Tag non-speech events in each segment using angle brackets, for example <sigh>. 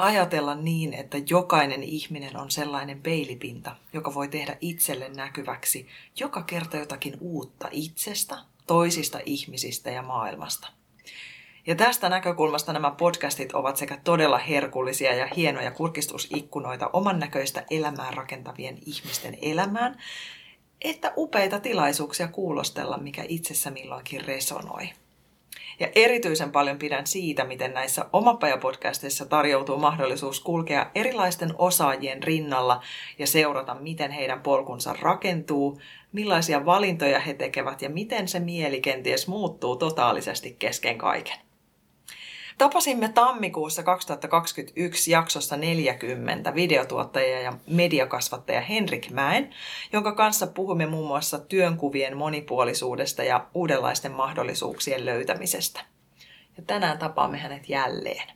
Ajatella niin, että jokainen ihminen on sellainen peilipinta, joka voi tehdä itselle näkyväksi joka kerta jotakin uutta itsestä, toisista ihmisistä ja maailmasta. Ja tästä näkökulmasta nämä podcastit ovat sekä todella herkullisia ja hienoja kurkistusikkunoita oman näköistä elämää rakentavien ihmisten elämään, että upeita tilaisuuksia kuulostella, mikä itsessä milloinkin resonoi. Ja erityisen paljon pidän siitä, miten näissä Omapaja-podcasteissa tarjoutuu mahdollisuus kulkea erilaisten osaajien rinnalla ja seurata, miten heidän polkunsa rakentuu, millaisia valintoja he tekevät ja miten se mieli kenties muuttuu totaalisesti kesken kaiken. Tapasimme tammikuussa 2021 jaksossa 40 videotuottaja ja mediakasvattaja Henrik Mäen, jonka kanssa puhumme muun muassa työnkuvien monipuolisuudesta ja uudenlaisten mahdollisuuksien löytämisestä. Ja tänään tapaamme hänet jälleen.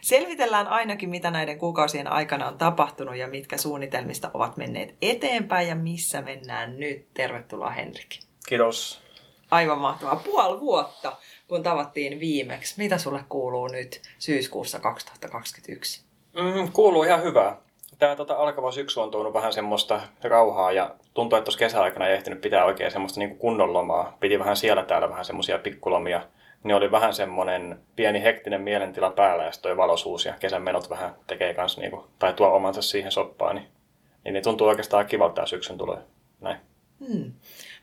Selvitellään ainakin, mitä näiden kuukausien aikana on tapahtunut ja mitkä suunnitelmista ovat menneet eteenpäin ja missä mennään nyt. Tervetuloa Henrik. Kiitos. Aivan mahtavaa. Puoli vuotta kun tavattiin viimeksi. Mitä sulle kuuluu nyt syyskuussa 2021? Mm, kuuluu ihan hyvää. Tämä tota, alkava syksy on tuonut vähän semmoista rauhaa ja tuntuu, että tuossa kesäaikana ei ehtinyt pitää oikein semmoista niin kunnon lomaa. Piti vähän siellä täällä vähän semmoisia pikkulomia. Niin oli vähän semmoinen pieni hektinen mielentila päällä ja toi valosuus ja kesän menot vähän tekee kanssa, niin kuin, tai tuo omansa siihen soppaan. Niin, niin, niin tuntuu oikeastaan kivalta tämä syksyn tulee. Näin. Hmm.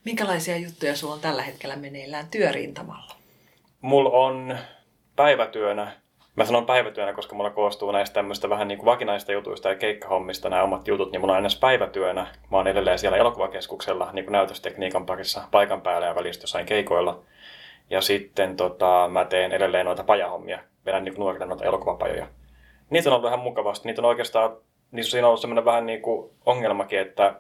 Minkälaisia juttuja sulla on tällä hetkellä meneillään työrintamalla? Mulla on päivätyönä, mä sanon päivätyönä, koska mulla koostuu näistä tämmöistä vähän niin kuin vakinaista jutuista ja keikkahommista nämä omat jutut, niin mulla on aina päivätyönä. Mä oon edelleen siellä elokuvakeskuksella niin kuin näytöstekniikan parissa paikan päällä ja välistä jossain keikoilla. Ja sitten tota, mä teen edelleen noita pajahommia, vedän niin nuorille noita elokuvapajoja. Niitä on ollut ihan mukavasti. Niitä on oikeastaan, niissä on siinä ollut semmoinen vähän niin kuin ongelmakin, että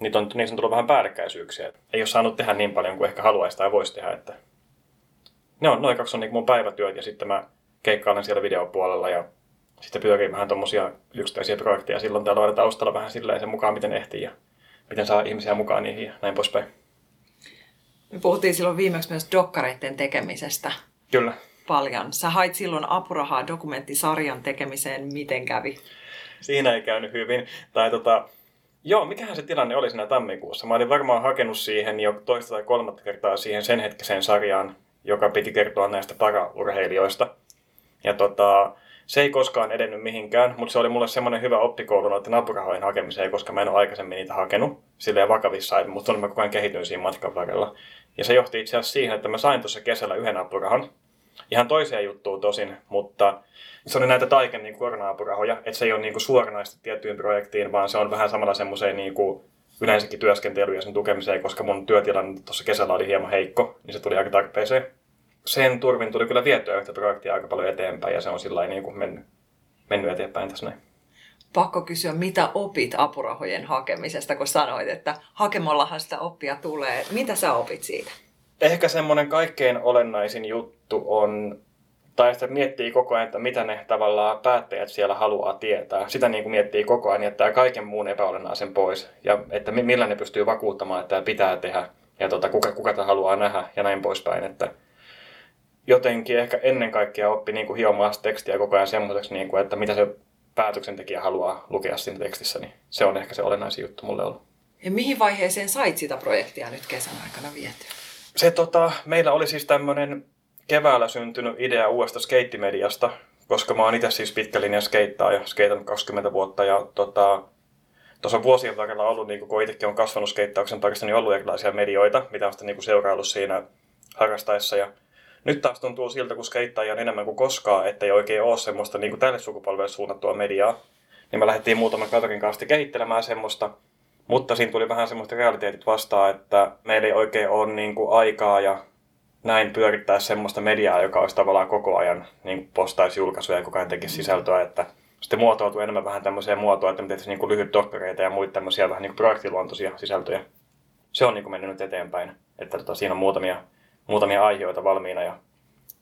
niitä on, niissä on tullut vähän päällekkäisyyksiä. Ei ole saanut tehdä niin paljon kuin ehkä haluaisi tai voisi tehdä. Että ne on, noin kaksi on niin mun päivätyöt ja sitten mä keikkailen siellä videopuolella ja sitten pyörii vähän tuommoisia yksittäisiä projekteja silloin täällä aina taustalla vähän silleen sen mukaan, miten ehtii ja miten saa ihmisiä mukaan niihin ja näin poispäin. Me puhuttiin silloin viimeksi myös dokkareiden tekemisestä. Kyllä. Paljon. Sä hait silloin apurahaa dokumenttisarjan tekemiseen. Miten kävi? Siinä ei käynyt hyvin. Tai tota, Joo, mikähän se tilanne oli siinä tammikuussa? Mä olin varmaan hakenut siihen jo toista tai kolmatta kertaa siihen sen hetkiseen sarjaan, joka piti kertoa näistä paraurheilijoista. Ja tota, se ei koskaan edennyt mihinkään, mutta se oli mulle semmoinen hyvä oppikoulu noiden apurahojen hakemiseen, koska mä en ole aikaisemmin niitä hakenut silleen vakavissa, mutta mä koko ajan kehityin siinä matkan varrella. Ja se johti itse asiassa siihen, että mä sain tuossa kesällä yhden apurahan. Ihan toiseen juttuun tosin, mutta se oli näitä Taiken niin korona-apurahoja, että se ei ole niin kuin suoranaisesti tiettyyn projektiin, vaan se on vähän samalla semmoiseen niin kuin yleensäkin työskentelyyn ja sen tukemiseen, koska mun työtilanne tuossa kesällä oli hieman heikko, niin se tuli aika tarpeeseen. Sen turvin tuli kyllä vietyä yhtä projektia aika paljon eteenpäin ja se on sillä niin kuin mennyt, mennyt eteenpäin tässä näin. Pakko kysyä, mitä opit apurahojen hakemisesta, kun sanoit, että hakemallahan sitä oppia tulee. Mitä sä opit siitä? Ehkä semmoinen kaikkein olennaisin juttu on tai sitä miettii koko ajan, että mitä ne tavallaan päättäjät siellä haluaa tietää. Sitä niin kuin miettii koko ajan, jättää kaiken muun epäolennaisen pois. Ja että millä ne pystyy vakuuttamaan, että tämä pitää tehdä. Ja tota, kuka, kuka tämä haluaa nähdä ja näin poispäin. Että jotenkin ehkä ennen kaikkea oppi niin kuin hiomaan tekstiä koko ajan semmoiseksi, niin kuin, että mitä se päätöksentekijä haluaa lukea siinä tekstissä. Niin se on ehkä se olennaisin juttu mulle ollut. Ja mihin vaiheeseen sait sitä projektia nyt kesän aikana vietyä? Se tota, meillä oli siis tämmöinen keväällä syntynyt idea uudesta skeittimediasta, koska mä oon itse siis pitkä linja skeittaa ja skeitan 20 vuotta ja tota, tuossa vuosien varrella ollut, niin kun itsekin on kasvanut skeittauksen parissa, niin ollut erilaisia medioita, mitä on sitten niin seuraillut siinä harrastaessa. Ja nyt taas tuntuu siltä, kun skeittajia on enemmän kuin koskaan, että ei oikein ole semmoista niin kuin tälle sukupolvelle suunnattua mediaa. Niin me lähdettiin muutaman kaverin kanssa kehittelemään semmoista, mutta siinä tuli vähän semmoista realiteetit vastaan, että meillä ei oikein ole niin kuin aikaa ja näin pyörittää semmoista mediaa, joka olisi tavallaan koko ajan niin postaisi julkaisuja ja koko ajan tekisi sisältöä, että sitten muotoutuu enemmän vähän tämmöiseen muotoa, että me tehtäisiin niin lyhyt dokkareita ja muita tämmöisiä vähän niin projektiluontoisia sisältöjä. Se on niin kuin mennyt nyt eteenpäin, että tota, siinä on muutamia, muutamia aiheita valmiina ja,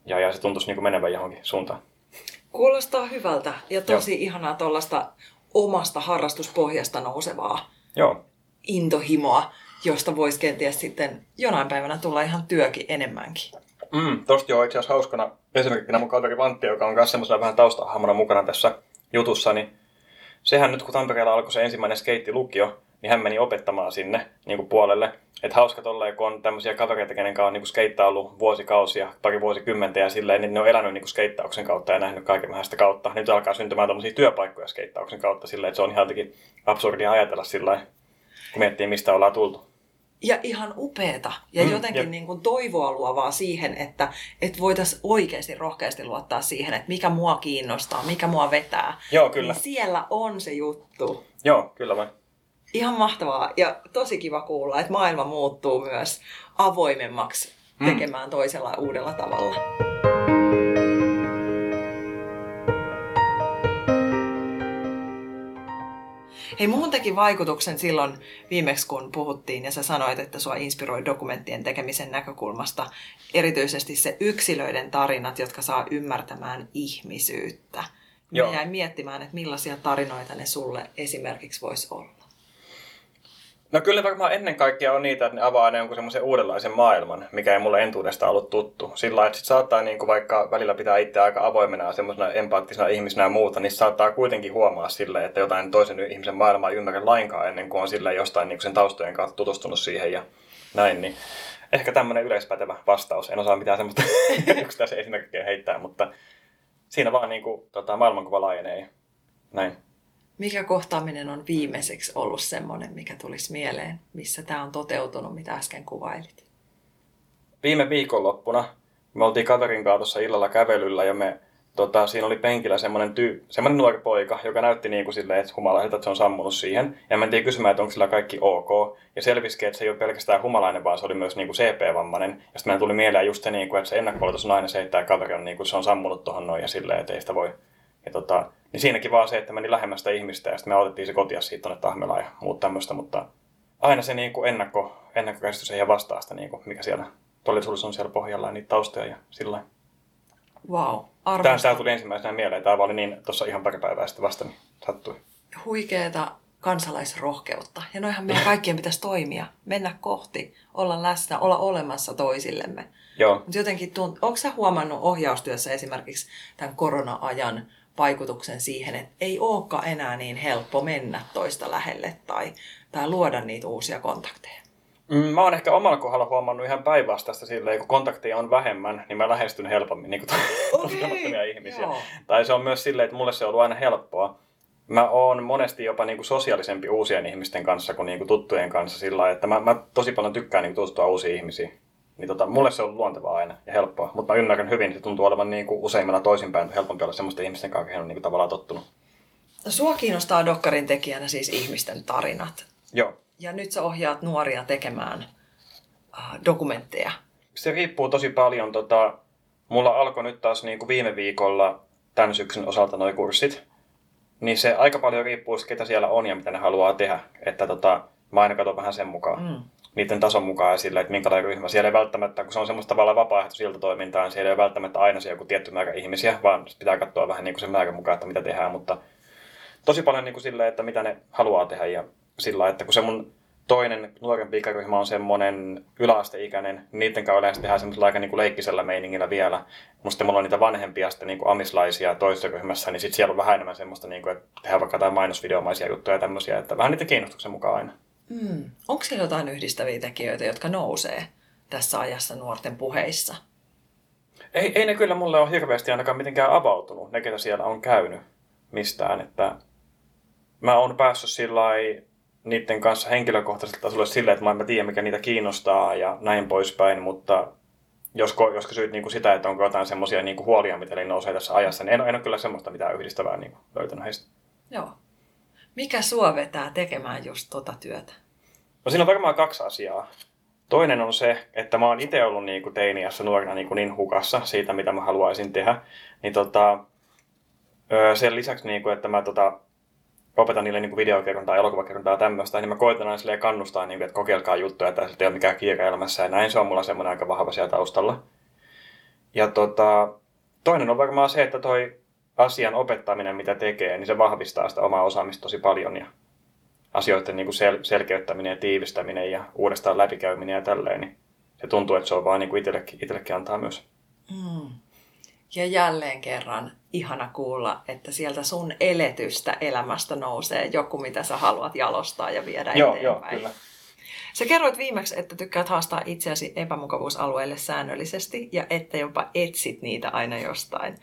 ja, ja se tuntuisi niin kuin menevän johonkin suuntaan. Kuulostaa hyvältä ja tosi Joo. ihanaa tuollaista omasta harrastuspohjasta nousevaa Joo. intohimoa, josta voisi kenties sitten jonain päivänä tulla ihan työkin enemmänkin. Mm, tosta joo itse asiassa hauskana esimerkkinä mun kaveri Vantti, joka on myös semmoisena vähän taustahahmona mukana tässä jutussa, niin sehän nyt kun Tampereella alkoi se ensimmäinen skeittilukio, niin hän meni opettamaan sinne niin kuin puolelle. Että hauska tolleen, kun on tämmöisiä kavereita, kenen kanssa on niin skeittaa ollut vuosikausia, pari vuosikymmentä ja silleen, niin ne on elänyt niin skeittauksen kautta ja nähnyt kaiken vähän sitä kautta. Nyt alkaa syntymään tämmöisiä työpaikkoja skeittauksen kautta silleen, että se on ihan jotenkin absurdia ajatella sillä kun miettii, mistä ollaan tultu ja ihan upeeta ja mm, jotenkin niin kuin toivoa luovaa siihen, että, että voitaisiin oikeasti rohkeasti luottaa siihen, että mikä mua kiinnostaa, mikä mua vetää. Joo, kyllä. Niin siellä on se juttu. Joo, kyllä vain. Ihan mahtavaa ja tosi kiva kuulla, että maailma muuttuu myös avoimemmaksi mm. tekemään toisella uudella tavalla. Hei, muun teki vaikutuksen silloin viimeksi, kun puhuttiin ja sä sanoit, että sua inspiroi dokumenttien tekemisen näkökulmasta erityisesti se yksilöiden tarinat, jotka saa ymmärtämään ihmisyyttä. Joo. Mä jäin miettimään, että millaisia tarinoita ne sulle esimerkiksi voisi olla. No kyllä varmaan ennen kaikkea on niitä, että ne avaa jonkun semmoisen uudenlaisen maailman, mikä ei mulle entuudesta ollut tuttu. Sillä että sit saattaa niin kuin vaikka välillä pitää itse aika avoimena ja semmoisena empaattisena ihmisenä ja muuta, niin saattaa kuitenkin huomaa sille, että jotain toisen ihmisen maailmaa ei ymmärrä lainkaan ennen kuin on sille jostain niin kuin sen taustojen kautta tutustunut siihen ja näin. Niin ehkä tämmöinen yleispätevä vastaus. En osaa mitään semmoista <laughs> yksittäisen esimerkkiä heittää, mutta siinä vaan niin kuin, tota, maailmankuva laajenee näin. Mikä kohtaaminen on viimeiseksi ollut semmoinen, mikä tulisi mieleen, missä tämä on toteutunut, mitä äsken kuvailit? Viime viikonloppuna me oltiin kaverin kanssa tuossa illalla kävelyllä ja me, tota, siinä oli penkillä semmoinen, tyy, semmoinen nuori poika, joka näytti niin kuin silleen, että humalaiselta, että se on sammunut siihen. Ja mentiin kysymään, että onko sillä kaikki ok. Ja selvisikin, että se ei ole pelkästään humalainen, vaan se oli myös niin kuin CP-vammainen. Ja sitten tuli mieleen just se, niin kuin, että se ennakko on aina se, että tämä kaveri on, niin kuin, se on sammunut tuohon noin ja silleen, että ei sitä voi ja tota, niin siinäkin vaan se, että meni lähemmästä ihmistä ja sitten me otettiin se kotia siitä tuonne Tahmelaan ja muut tämmöistä, mutta aina se niin kuin ennakko, ennakkokäsitys ei vastaa sitä, niin kuin, mikä siellä todellisuudessa on siellä pohjalla ja niitä taustoja ja sillä Wow, Tämä, tämä tuli ensimmäisenä mieleen. Tämä oli niin tuossa ihan pari päivää sitten vasta, niin sattui. Huikeeta kansalaisrohkeutta. Ja noihan meidän kaikkien pitäisi toimia, mennä kohti, olla läsnä, olla olemassa toisillemme. Joo. Mutta jotenkin tunt... onko sä huomannut ohjaustyössä esimerkiksi tämän korona-ajan vaikutuksen siihen, että ei olekaan enää niin helppo mennä toista lähelle tai, tai luoda niitä uusia kontakteja? Mm, mä oon ehkä omalla kohdalla huomannut ihan päinvastaista silleen, kun kontakteja on vähemmän, niin mä lähestyn helpommin niin okay. <laughs> ihmisiä. Joo. Tai se on myös silleen, että mulle se on ollut aina helppoa. Mä oon monesti jopa niin kuin sosiaalisempi uusien ihmisten kanssa kuin, niin kuin tuttujen kanssa sillä että mä, mä tosi paljon tykkään niin tutustua uusiin ihmisiin. Niin tota, mulle se on luontevaa aina ja helppoa. Mutta mä ymmärrän hyvin, se tuntuu olevan niin kuin useimmilla toisinpäin helpompi olla semmoisten ihmisten kanssa, kehen on niin kuin tavallaan tottunut. Sua kiinnostaa Dokkarin tekijänä siis ihmisten tarinat. Joo. Ja nyt sä ohjaat nuoria tekemään uh, dokumentteja. Se riippuu tosi paljon. Tota, mulla alkoi nyt taas niin kuin viime viikolla tämän syksyn osalta nuo kurssit. Niin se aika paljon riippuu, ketä siellä on ja mitä ne haluaa tehdä. Että tota, mä aina katson vähän sen mukaan. Mm niiden tason mukaan esille, että minkälainen ryhmä. Siellä ei välttämättä, kun se on semmoista tavallaan vapaaehtoisilta toimintaa, niin siellä ei välttämättä aina se joku tietty määrä ihmisiä, vaan pitää katsoa vähän niin kuin sen määrän mukaan, että mitä tehdään, mutta tosi paljon niin kuin silleen, että mitä ne haluaa tehdä ja sillä että kun se mun toinen nuorempi ikäryhmä on semmoinen yläasteikäinen, niiden kanssa yleensä tehdään semmoisella aika niin kuin leikkisellä meiningillä vielä. Mutta sitten mulla on niitä vanhempia sitten niin kuin amislaisia toisessa ryhmässä, niin sitten siellä on vähän enemmän semmoista, niin kuin, että tehdään vaikka jotain mainosvideomaisia juttuja ja tämmöisiä, että vähän niitä kiinnostuksen mukaan aina. Mm. Onko siellä jotain yhdistäviä tekijöitä, jotka nousee tässä ajassa nuorten puheissa? Ei, ei ne kyllä mulle ole hirveästi ainakaan mitenkään avautunut, ne ketä siellä on käynyt mistään. Että mä oon päässyt sillä niiden kanssa henkilökohtaisesti tasolle silleen, että mä en tiedä, mikä niitä kiinnostaa ja näin poispäin, mutta jos, jos kysyit niin kuin sitä, että onko jotain semmoisia niin huolia, mitä nousee tässä ajassa, niin en, en ole kyllä semmoista mitään yhdistävää niin löytänyt heistä. Joo. Mikä sua vetää tekemään just tota työtä? No siinä on varmaan kaksi asiaa. Toinen on se, että mä oon itse ollut niin kuin teiniässä nuorena niin, kuin niin hukassa siitä, mitä mä haluaisin tehdä. Niin tota, sen lisäksi, niin kuin, että mä tota, opetan niille niin videokerrontaa, elokuvakerrontaa ja tämmöistä, niin mä koitan aina kannustaa, niin kuin, että kokeilkaa juttuja, että ei ole mikään kiire elämässä. Ja näin se on mulla semmoinen aika vahva siellä taustalla. Ja tota, toinen on varmaan se, että toi asian opettaminen, mitä tekee, niin se vahvistaa sitä omaa osaamista tosi paljon. Ja asioiden niin kuin sel- selkeyttäminen ja tiivistäminen ja uudestaan läpikäyminen ja tälleen, niin se tuntuu, että se on vaan niin kuin itsellekin, itsellekin antaa myös. Mm. Ja jälleen kerran ihana kuulla, että sieltä sun eletystä elämästä nousee joku, mitä sä haluat jalostaa ja viedä joo, eteenpäin. Joo, kyllä. Sä kerroit viimeksi, että tykkäät haastaa itseäsi epämukavuusalueelle säännöllisesti ja että jopa etsit niitä aina jostain.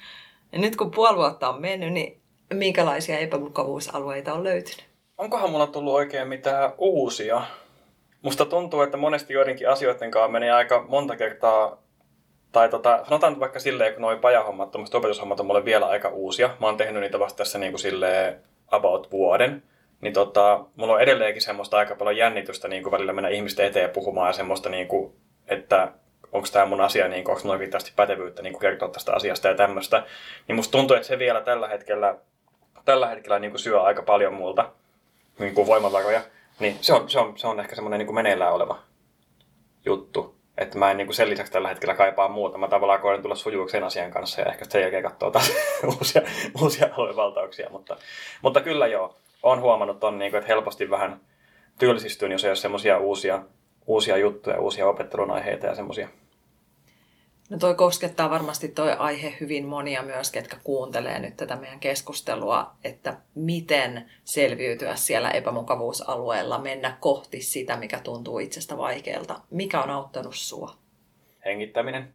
Ja nyt kun puoli vuotta on mennyt, niin minkälaisia epämukavuusalueita on löytynyt? Onkohan mulla tullut oikein mitään uusia? Musta tuntuu, että monesti joidenkin asioiden kanssa menee aika monta kertaa tai tota, sanotaan vaikka silleen, kun noin pajahommat, tuommoiset opetushommat on mulle vielä aika uusia. Mä oon tehnyt niitä vasta tässä niin kuin silleen about vuoden. Niin tota, mulla on edelleenkin semmoista aika paljon jännitystä niin kuin välillä mennä ihmisten eteen puhumaan ja semmoista, niin kuin, että onko tämä mun asia, niin onko mulla riittävästi pätevyyttä niin kertoa tästä asiasta ja tämmöistä. Niin musta tuntuu, että se vielä tällä hetkellä, tällä hetkellä niin kuin syö aika paljon multa niin kuin voimavaroja. Niin se on, se on, se on ehkä semmoinen niin meneillään oleva juttu. Että mä en niin kuin sen lisäksi tällä hetkellä kaipaa muuta. Mä tavallaan koen tulla sujuvaksi sen asian kanssa ja ehkä sen jälkeen katsoa taas <laughs> uusia, uusia aluevaltauksia. Mutta, mutta kyllä joo, on huomannut ton, niin kuin, että helposti vähän tylsistyn, jos ei ole semmoisia uusia, uusia juttuja, uusia opettelun aiheita ja semmoisia No toi koskettaa varmasti toi aihe hyvin monia myös, ketkä kuuntelee nyt tätä meidän keskustelua, että miten selviytyä siellä epämukavuusalueella, mennä kohti sitä, mikä tuntuu itsestä vaikealta. Mikä on auttanut sua? Hengittäminen.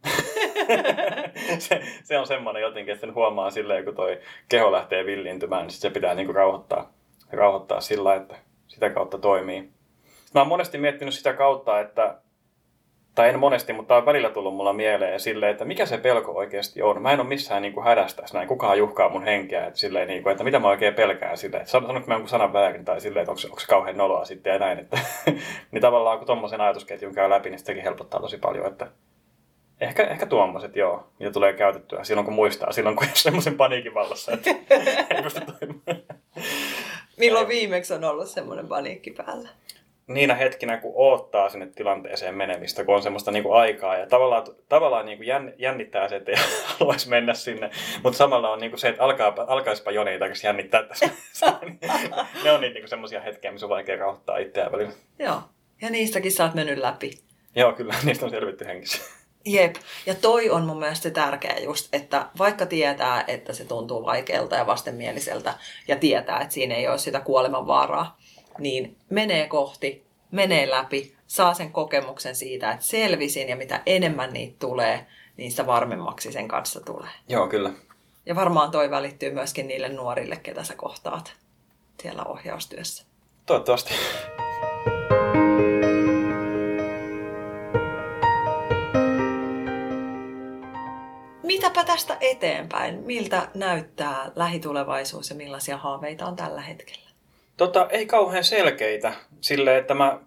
<laughs> se, se, on semmoinen jotenkin, että sen huomaa silleen, kun toi keho lähtee villiintymään, niin se pitää niinku rauhoittaa, rauhoittaa sillä, että sitä kautta toimii. Mä oon monesti miettinyt sitä kautta, että tai en monesti, mutta on välillä tullut mulla mieleen silleen, että mikä se pelko oikeasti on. Mä en ole missään niin kuin hädästä näin, kukaan juhkaa mun henkeä, että, silleen, niin kuin, että mitä mä oikein pelkään silleen, että sanonko mä jonkun sanan väärin tai silleen, että onko, onko se kauhean noloa sitten ja näin. Että, <laughs> niin tavallaan kun tuommoisen ajatusketjun käy läpi, niin sitäkin helpottaa tosi paljon, että Ehkä, ehkä tuommoiset, joo, mitä tulee käytettyä silloin, kun muistaa, silloin kun on semmoisen paniikin vallassa, että <laughs> ei pysty toimimaan. Milloin viimeksi on ollut semmoinen paniikki päällä? Niinä hetkinä, kun oottaa sinne tilanteeseen menemistä, kun on semmoista niin kuin aikaa ja tavallaan, tavallaan niin kuin jännittää se, että ei <laughs> haluaisi mennä sinne, mutta samalla on niin kuin se, että alkaa, alkaisipa jo niitä jännittää tässä. <laughs> ne on niin, niin semmoisia hetkiä, missä on vaikea rauhoittaa itseään välillä. Joo, ja niistäkin sä oot mennyt läpi. Joo, kyllä, <laughs> niistä on selvitty hengissä. Jep, ja toi on mun mielestä se tärkeä just, että vaikka tietää, että se tuntuu vaikealta ja vastenmieliseltä ja tietää, että siinä ei ole sitä kuolemanvaaraa, niin menee kohti, menee läpi, saa sen kokemuksen siitä, että selvisin ja mitä enemmän niitä tulee, niin sitä varmemmaksi sen kanssa tulee. Joo, kyllä. Ja varmaan toi välittyy myöskin niille nuorille, ketä sä kohtaat siellä ohjaustyössä. Toivottavasti. Mitäpä tästä eteenpäin? Miltä näyttää lähitulevaisuus ja millaisia haaveita on tällä hetkellä? Tota, ei kauhean selkeitä. Sille, että mä,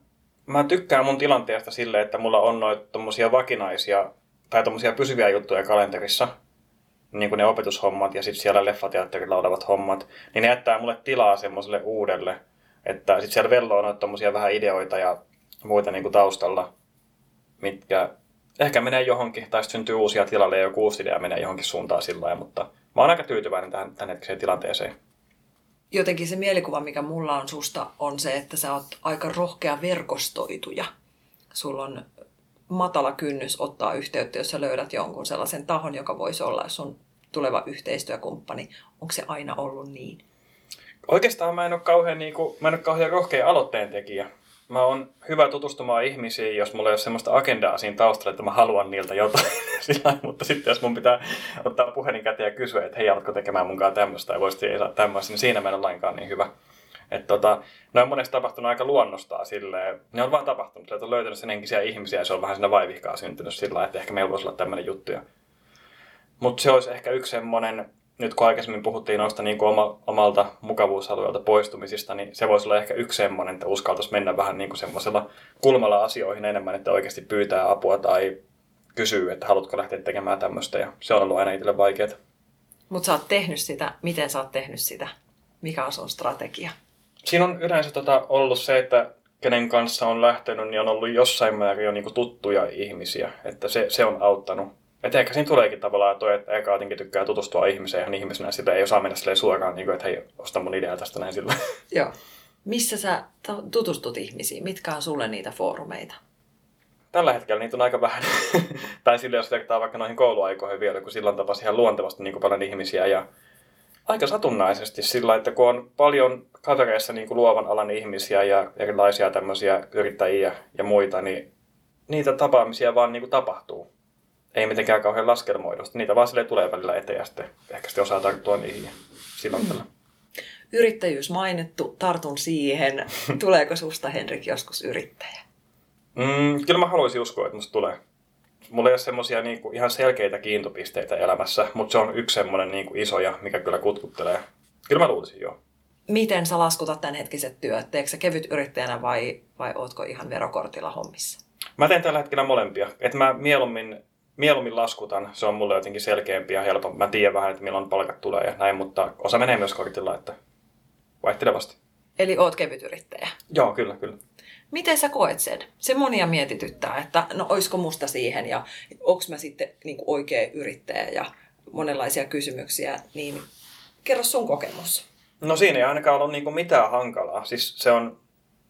mä tykkään mun tilanteesta sille, että mulla on noita vakinaisia tai tommosia pysyviä juttuja kalenterissa, niin kuin ne opetushommat ja sitten siellä leffateatterilla olevat hommat, niin ne jättää mulle tilaa semmoiselle uudelle, että sitten siellä velloo noita vähän ideoita ja muita niin kuin taustalla, mitkä ehkä menee johonkin, tai syntyy uusia tilalle ja joku uusi idea menee johonkin suuntaan sillä mutta mä oon aika tyytyväinen tähän, tähän hetkiseen tilanteeseen jotenkin se mielikuva, mikä mulla on susta, on se, että sä oot aika rohkea verkostoituja. Sulla on matala kynnys ottaa yhteyttä, jos sä löydät jonkun sellaisen tahon, joka voisi olla sun tuleva yhteistyökumppani. Onko se aina ollut niin? Oikeastaan mä en ole kauhean, niin kuin, mä en ole kauhean rohkea aloitteen tekijä mä oon hyvä tutustumaan ihmisiin, jos mulla ei ole semmoista agendaa siinä taustalla, että mä haluan niiltä jotain. <laughs> Sillä, mutta sitten jos mun pitää ottaa puhelin käteen ja kysyä, että hei, alatko tekemään munkaan tämmöistä ja voisit ei saa tämmöistä, niin siinä mä en ole lainkaan niin hyvä. Että tota, ne on monesti tapahtunut aika luonnostaan silleen. Ne on vaan tapahtunut, että on löytänyt sen henkisiä ihmisiä ja se on vähän siinä vaivihkaa syntynyt sillä että ehkä meillä voisi olla tämmöinen juttu. Mutta se olisi ehkä yksi semmoinen nyt kun aikaisemmin puhuttiin noista niin kuin oma, omalta mukavuusalueelta poistumisista, niin se voisi olla ehkä yksi semmoinen, että uskaltaisi mennä vähän niin kuin semmoisella kulmalla asioihin enemmän, että oikeasti pyytää apua tai kysyy, että haluatko lähteä tekemään tämmöistä. Ja se on ollut aina itselle vaikeaa. Mutta sä oot tehnyt sitä. Miten sä oot tehnyt sitä? Mikä on sun strategia? Siinä on yleensä tota ollut se, että kenen kanssa on lähtenyt, niin on ollut jossain määrin jo niin kuin tuttuja ihmisiä. Että se, se on auttanut. Että ehkä siinä tuleekin tavallaan toi, että eka jotenkin tykkää tutustua ihmiseen ihan ihmisenä, sitä ei osaa mennä suoraan, niin kuin, että hei, osta mun idea tästä näin sillä. <laughs> Joo. Missä sä tutustut ihmisiin? Mitkä on sulle niitä foorumeita? Tällä hetkellä niitä on aika vähän. <laughs> tai sille jos vertaa vaikka noihin kouluaikoihin vielä, kun silloin tapasi ihan luontevasti niin kuin paljon ihmisiä. Ja aika satunnaisesti sillä, että kun on paljon kavereissa niin kuin luovan alan ihmisiä ja erilaisia tämmöisiä yrittäjiä ja muita, niin niitä tapaamisia vaan niin kuin tapahtuu. Ei mitenkään kauhean laskelmoidusta. Niitä vaan sille tulee välillä eteen ja sitten ehkä sitten osaa tarttua niihin silloin tällä. Yrittäjyys mainittu, tartun siihen. <laughs> Tuleeko susta Henrik joskus yrittäjä? Mm, kyllä mä haluaisin uskoa, että musta tulee. Mulla ei ole semmoisia niinku ihan selkeitä kiintopisteitä elämässä, mutta se on yksi semmoinen niinku isoja, mikä kyllä kutkuttelee. Kyllä mä luulisin joo. Miten sä laskutat tämänhetkiset työt? Teekö sä kevyt yrittäjänä vai, vai ootko ihan verokortilla hommissa? Mä teen tällä hetkellä molempia. Et mä mieluummin, mieluummin laskutan, se on mulle jotenkin selkeämpi ja helpompi. Mä tiedän vähän, että milloin palkat tulee ja näin, mutta osa menee myös kortilla, että vaihtelevasti. Eli oot kevyt yrittäjä? Joo, kyllä, kyllä. Miten sä koet sen? Se monia mietityttää, että no oisko musta siihen ja onko mä sitten niin oikea yrittäjä ja monenlaisia kysymyksiä, niin kerro sun kokemus. No siinä ei ainakaan ollut niin mitään hankalaa. Siis se on,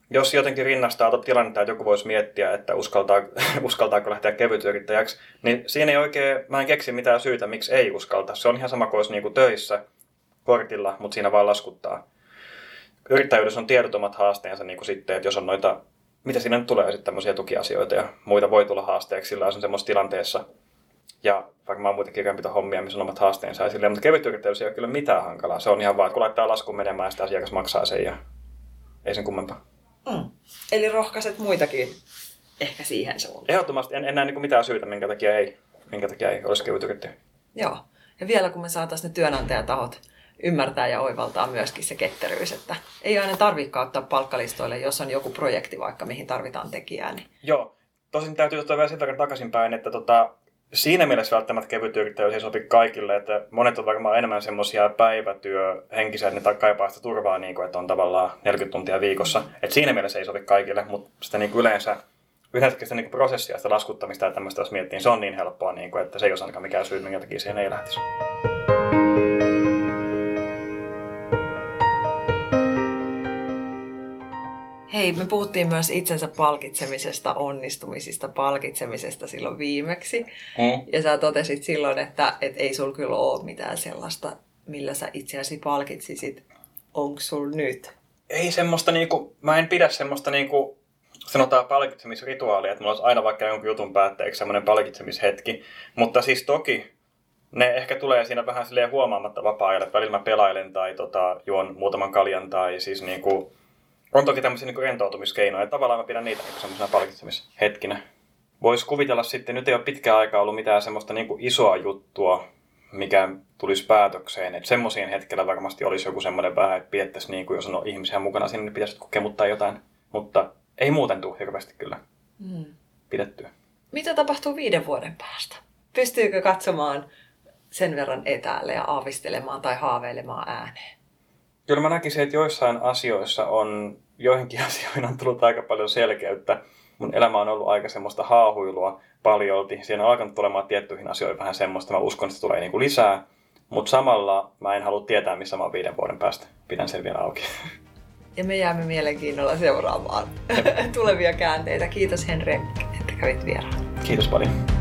jos jotenkin rinnastaa tuota tilannetta, että joku voisi miettiä, että uskaltaa, <laughs> uskaltaako lähteä kevytyrittäjäksi, niin siinä ei oikein, mä en keksi mitään syytä, miksi ei uskalta. Se on ihan sama kuin olisi niin kuin töissä kortilla, mutta siinä vaan laskuttaa. Yrittäjyydessä on tiedotomat haasteensa niin kuin sitten, että jos on noita mitä siinä nyt tulee sitten tämmöisiä tukiasioita ja muita voi tulla haasteeksi sillä on semmoisessa tilanteessa. Ja varmaan muita kirjanpitohommia, missä on omat haasteensa. Silleen, mutta kevyt yrittäjyys ei ole kyllä mitään hankalaa. Se on ihan vaan, että kun laittaa laskun menemään, sitä asiakas maksaa sen ja ei sen kummempaa. Mm. Eli rohkaiset muitakin ehkä siihen suuntaan. Ehdottomasti en, en näe niin mitään syytä, minkä takia ei, minkä takia ei olisi kevyt yrittäjä. Joo. Ja vielä kun me saataisiin ne työnantajatahot ymmärtää ja oivaltaa myöskin se ketteryys, että ei aina tarvitse ottaa palkkalistoille, jos on joku projekti vaikka, mihin tarvitaan tekijää. Niin... Joo, tosin täytyy ottaa vielä sen verran takaisinpäin, että tota, siinä mielessä välttämättä kevyt yrittäjyys ei sopi kaikille, että monet on varmaan enemmän semmoisia päivätyöhenkisiä, että ne kaipaa sitä turvaa, niin kuin, että on tavallaan 40 tuntia viikossa. Et siinä mielessä ei sovi kaikille, mutta sitä niin kuin yleensä yleensä sitä niin prosessia, sitä laskuttamista ja tämmöistä, jos miettii, niin se on niin helppoa, niin kuin, että se ei ole ainakaan mikään syy, minkä takia siihen ei lähtisi. Hei, me puhuttiin myös itsensä palkitsemisesta, onnistumisista, palkitsemisesta silloin viimeksi. Mm. Ja sä totesit silloin, että, että ei sul kyllä ole mitään sellaista, millä sä itseäsi palkitsisit. Onko sul nyt? Ei semmoista niinku, mä en pidä semmoista niinku, sanotaan palkitsemisrituaalia, että mulla olisi aina vaikka jonkun jutun päätteeksi semmoinen palkitsemishetki. Mutta siis toki ne ehkä tulee siinä vähän silleen huomaamatta vapaa-ajalle, että välillä mä pelailen tai tota, juon muutaman kaljan tai siis niinku, on toki tämmöisiä niin rentoutumiskeinoja. Tavallaan mä pidän niitä niin semmoisena palkitsemishetkinä. Voisi kuvitella sitten, nyt ei ole pitkään aikaa ollut mitään semmoista niin isoa juttua, mikä tulisi päätökseen. Että semmoisiin hetkellä varmasti olisi joku semmoinen vähän, että piettäisi niin kuin jos on ihmisiä mukana sinne, niin pitäisi kemuttaa jotain. Mutta ei muuten tule hirveästi kyllä mm. pidettyä. Mitä tapahtuu viiden vuoden päästä? Pystyykö katsomaan sen verran etäälle ja aavistelemaan tai haaveilemaan ääneen? Kyllä mä näkisin, että joissain asioissa on, joihinkin <laughs> asioihin on tullut aika paljon selkeyttä. Mun elämä on ollut aika semmoista haahuilua paljolti. Siinä on alkanut tulemaan tiettyihin asioihin vähän semmoista. Mä uskon, että se tulee niinku lisää. Mutta samalla mä en halua tietää, missä mä oon viiden vuoden päästä. Pidän sen vielä auki. <laughs> Ja me jäämme mielenkiinnolla seuraamaan <laughs> tulevia käänteitä. Kiitos Henri, että kävit vieraan. Kiitos paljon.